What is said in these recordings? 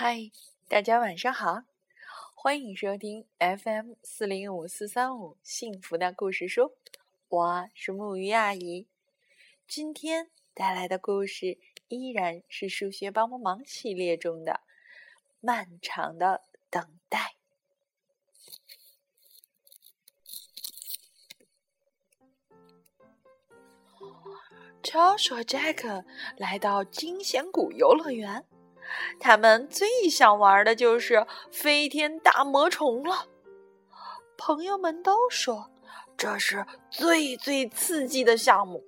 嗨，大家晚上好，欢迎收听 FM 四零五四三五幸福的故事书，我是木鱼阿姨。今天带来的故事依然是数学帮帮忙系列中的漫长的等待。乔什和杰克来到惊险谷游乐园。他们最想玩的就是飞天大魔虫了。朋友们都说这是最最刺激的项目。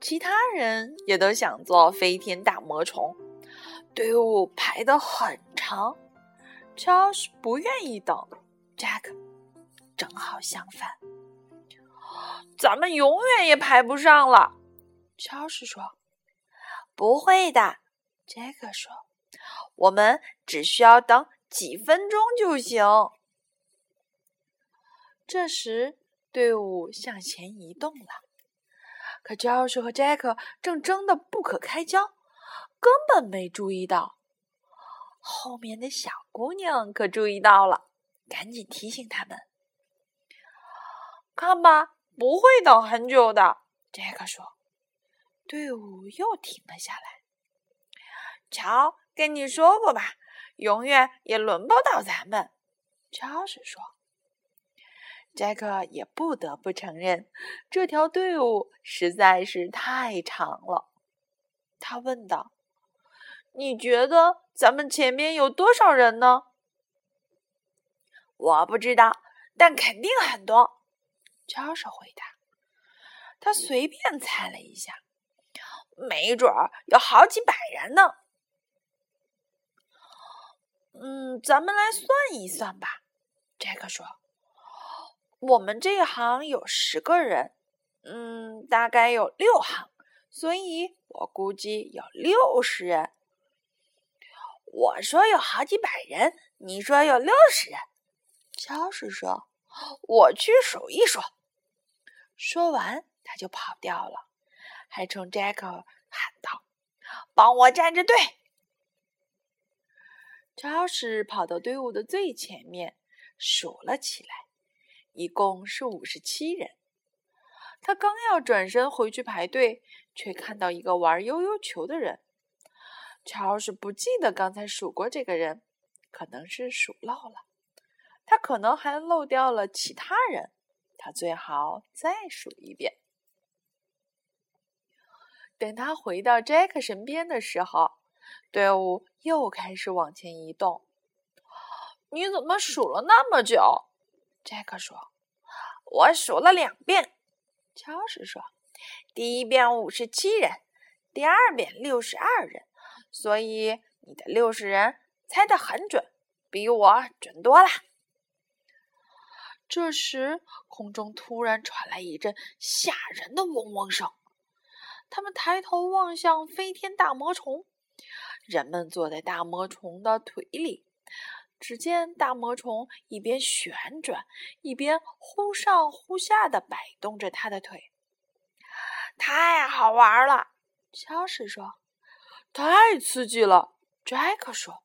其他人也都想做飞天大魔虫，队伍排得很长。乔什不愿意等，Jack 正好相反，咱们永远也排不上了。乔什说：“不会的。”杰克说：“我们只需要等几分钟就行。”这时，队伍向前移动了，可乔什和杰克正争得不可开交，根本没注意到。后面的小姑娘可注意到了，赶紧提醒他们：“看吧，不会等很久的。”杰克说。队伍又停了下来。乔，跟你说过吧，永远也轮不到咱们。乔什说。杰克也不得不承认，这条队伍实在是太长了。他问道：“你觉得咱们前面有多少人呢？”我不知道，但肯定很多。乔什回答。他随便猜了一下，没准儿有好几百人呢。嗯，咱们来算一算吧。杰克说：“我们这一行有十个人，嗯，大概有六行，所以我估计有六十人。”我说有好几百人，你说有六十人。乔什说：“我去数一数。”说完，他就跑掉了，还冲杰克喊道：“帮我站着队。”乔什跑到队伍的最前面，数了起来，一共是五十七人。他刚要转身回去排队，却看到一个玩悠悠球的人。乔什不记得刚才数过这个人，可能是数漏了。他可能还漏掉了其他人，他最好再数一遍。等他回到杰克身边的时候。队伍又开始往前移动。你怎么数了那么久？杰克说：“我数了两遍。”乔什说：“第一遍五十七人，第二遍六十二人，所以你的六十人猜得很准，比我准多了。”这时，空中突然传来一阵吓人的嗡嗡声。他们抬头望向飞天大魔虫。人们坐在大魔虫的腿里，只见大魔虫一边旋转，一边忽上忽下的摆动着他的腿。太好玩了，乔什说。太刺激了，杰克说。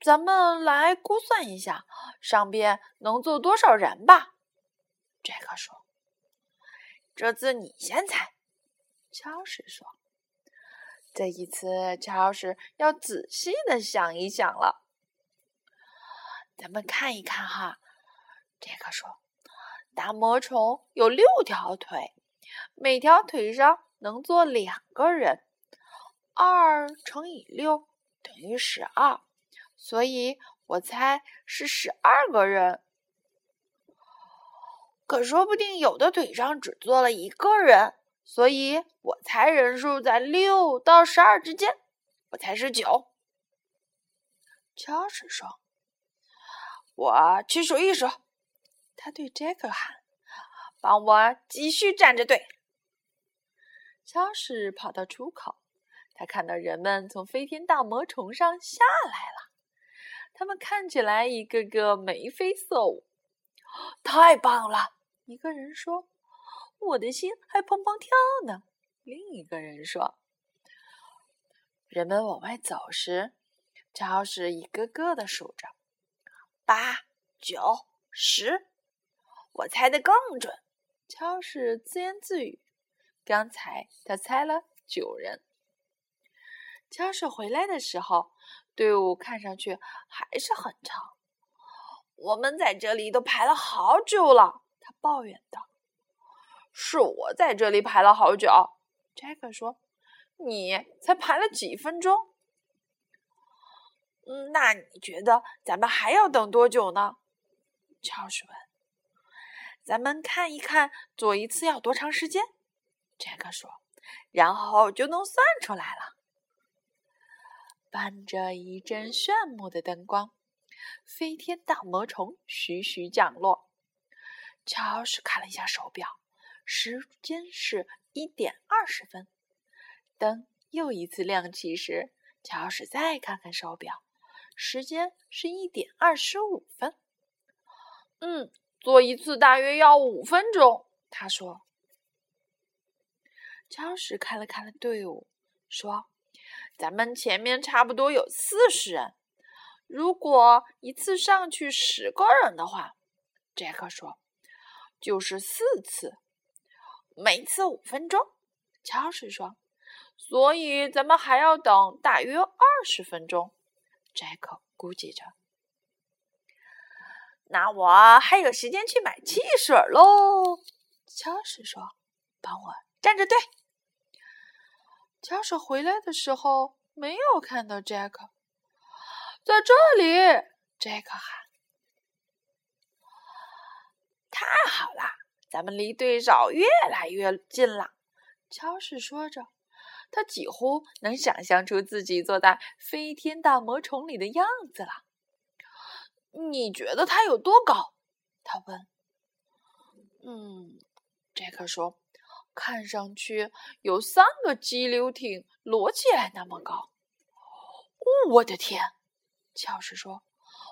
咱们来估算一下，上边能坐多少人吧？杰克说。这次你先猜，乔什说。这一次，乔什要仔细的想一想了。咱们看一看哈，杰克说：“大魔虫有六条腿，每条腿上能坐两个人，二乘以六等于十二，所以我猜是十二个人。可说不定有的腿上只坐了一个人。”所以我猜人数在六到十二之间，我猜是九。乔什说：“我去数一数。”他对杰克喊：“帮我继续站着队。”乔什跑到出口，他看到人们从飞天大魔虫上下来了，他们看起来一个个眉飞色舞。太棒了！一个人说。我的心还砰砰跳呢。另一个人说：“人们往外走时，超市一个个的数着：八、九、十。我猜的更准。超市自言自语：“刚才他猜了九人。”超市回来的时候，队伍看上去还是很长。我们在这里都排了好久了，他抱怨道。“是我在这里排了好久。”杰克说。你才排了几分钟？嗯，那你觉得咱们还要等多久呢？乔什问。咱们看一看做一次要多长时间？杰克说，然后就能算出来了。伴着一阵炫目的灯光，飞天大魔虫徐徐降落。乔什看了一下手表，时间是一点二十分。灯又一次亮起时，乔什再看看手表，时间是一点二十五分。嗯，做一次大约要五分钟。他说。乔什看了看了队伍，说：“咱们前面差不多有四十人，如果一次上去十个人的话，杰克说，就是四次，每次五分钟。”乔什说。所以咱们还要等大约二十分钟，杰克估计着。那我还有时间去买汽水喽。乔什说：“帮我站着队。”乔什回来的时候没有看到杰克，在这里。杰克喊：“太好了，咱们离对手越来越近了。”乔什说着。他几乎能想象出自己坐在飞天大魔虫里的样子了。你觉得它有多高？他问。嗯，杰克说，看上去有三个激流艇摞起来那么高。我的天！乔什说，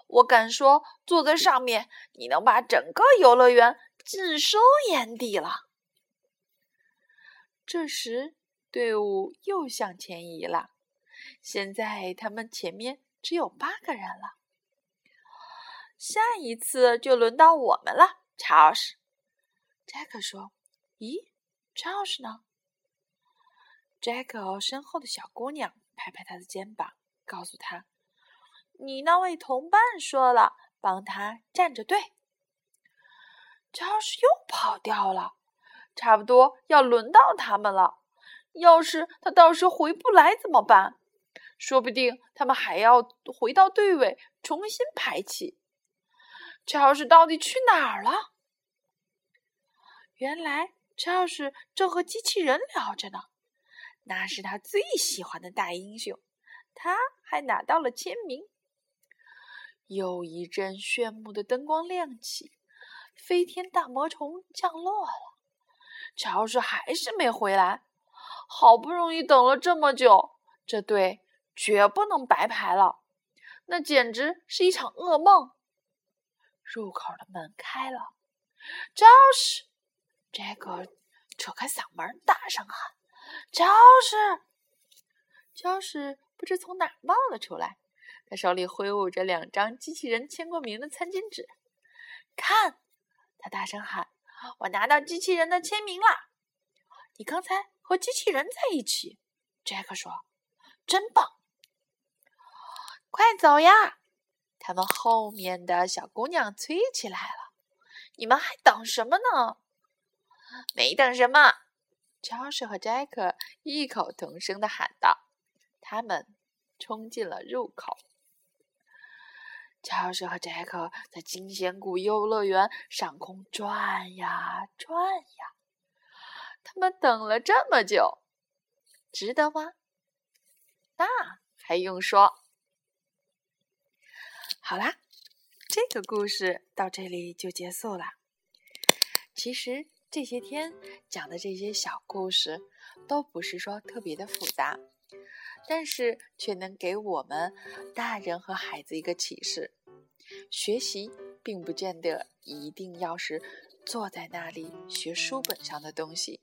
我敢说，坐在上面，你能把整个游乐园尽收眼底了。这时。队伍又向前移了，现在他们前面只有八个人了。下一次就轮到我们了，查尔斯。杰克说：“咦，查尔斯呢？”杰克身后的小姑娘拍拍他的肩膀，告诉他：“你那位同伴说了，帮他站着队。”查士又跑掉了，差不多要轮到他们了。要是他到时回不来怎么办？说不定他们还要回到队尾重新排起。乔治到底去哪儿了？原来乔治正和机器人聊着呢。那是他最喜欢的大英雄，他还拿到了签名。又一阵炫目的灯光亮起，飞天大魔虫降落了。乔治还是没回来。好不容易等了这么久，这队绝不能白排了。那简直是一场噩梦。入口的门开了，招式！杰克扯开嗓门大声喊：“招式！”招式不知从哪冒了出来，他手里挥舞着两张机器人签过名的餐巾纸。看，他大声喊：“我拿到机器人的签名了！你刚才……”和机器人在一起，杰克说：“真棒！快走呀！”他们后面的小姑娘催起来了：“你们还等什么呢？”“没等什么。”乔什和杰克异口同声的喊道。他们冲进了入口。乔什和杰克在金仙谷游乐园上空转呀转呀。他们等了这么久，值得吗？那还用说。好啦，这个故事到这里就结束了。其实这些天讲的这些小故事，都不是说特别的复杂，但是却能给我们大人和孩子一个启示：学习并不见得一定要是坐在那里学书本上的东西。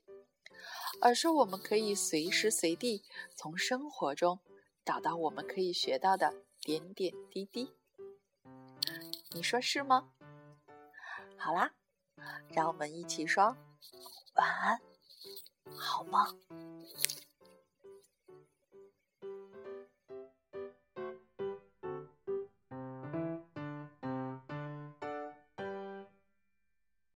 而是我们可以随时随地从生活中找到我们可以学到的点点滴滴。你说是吗？好啦，让我们一起说晚安，好梦。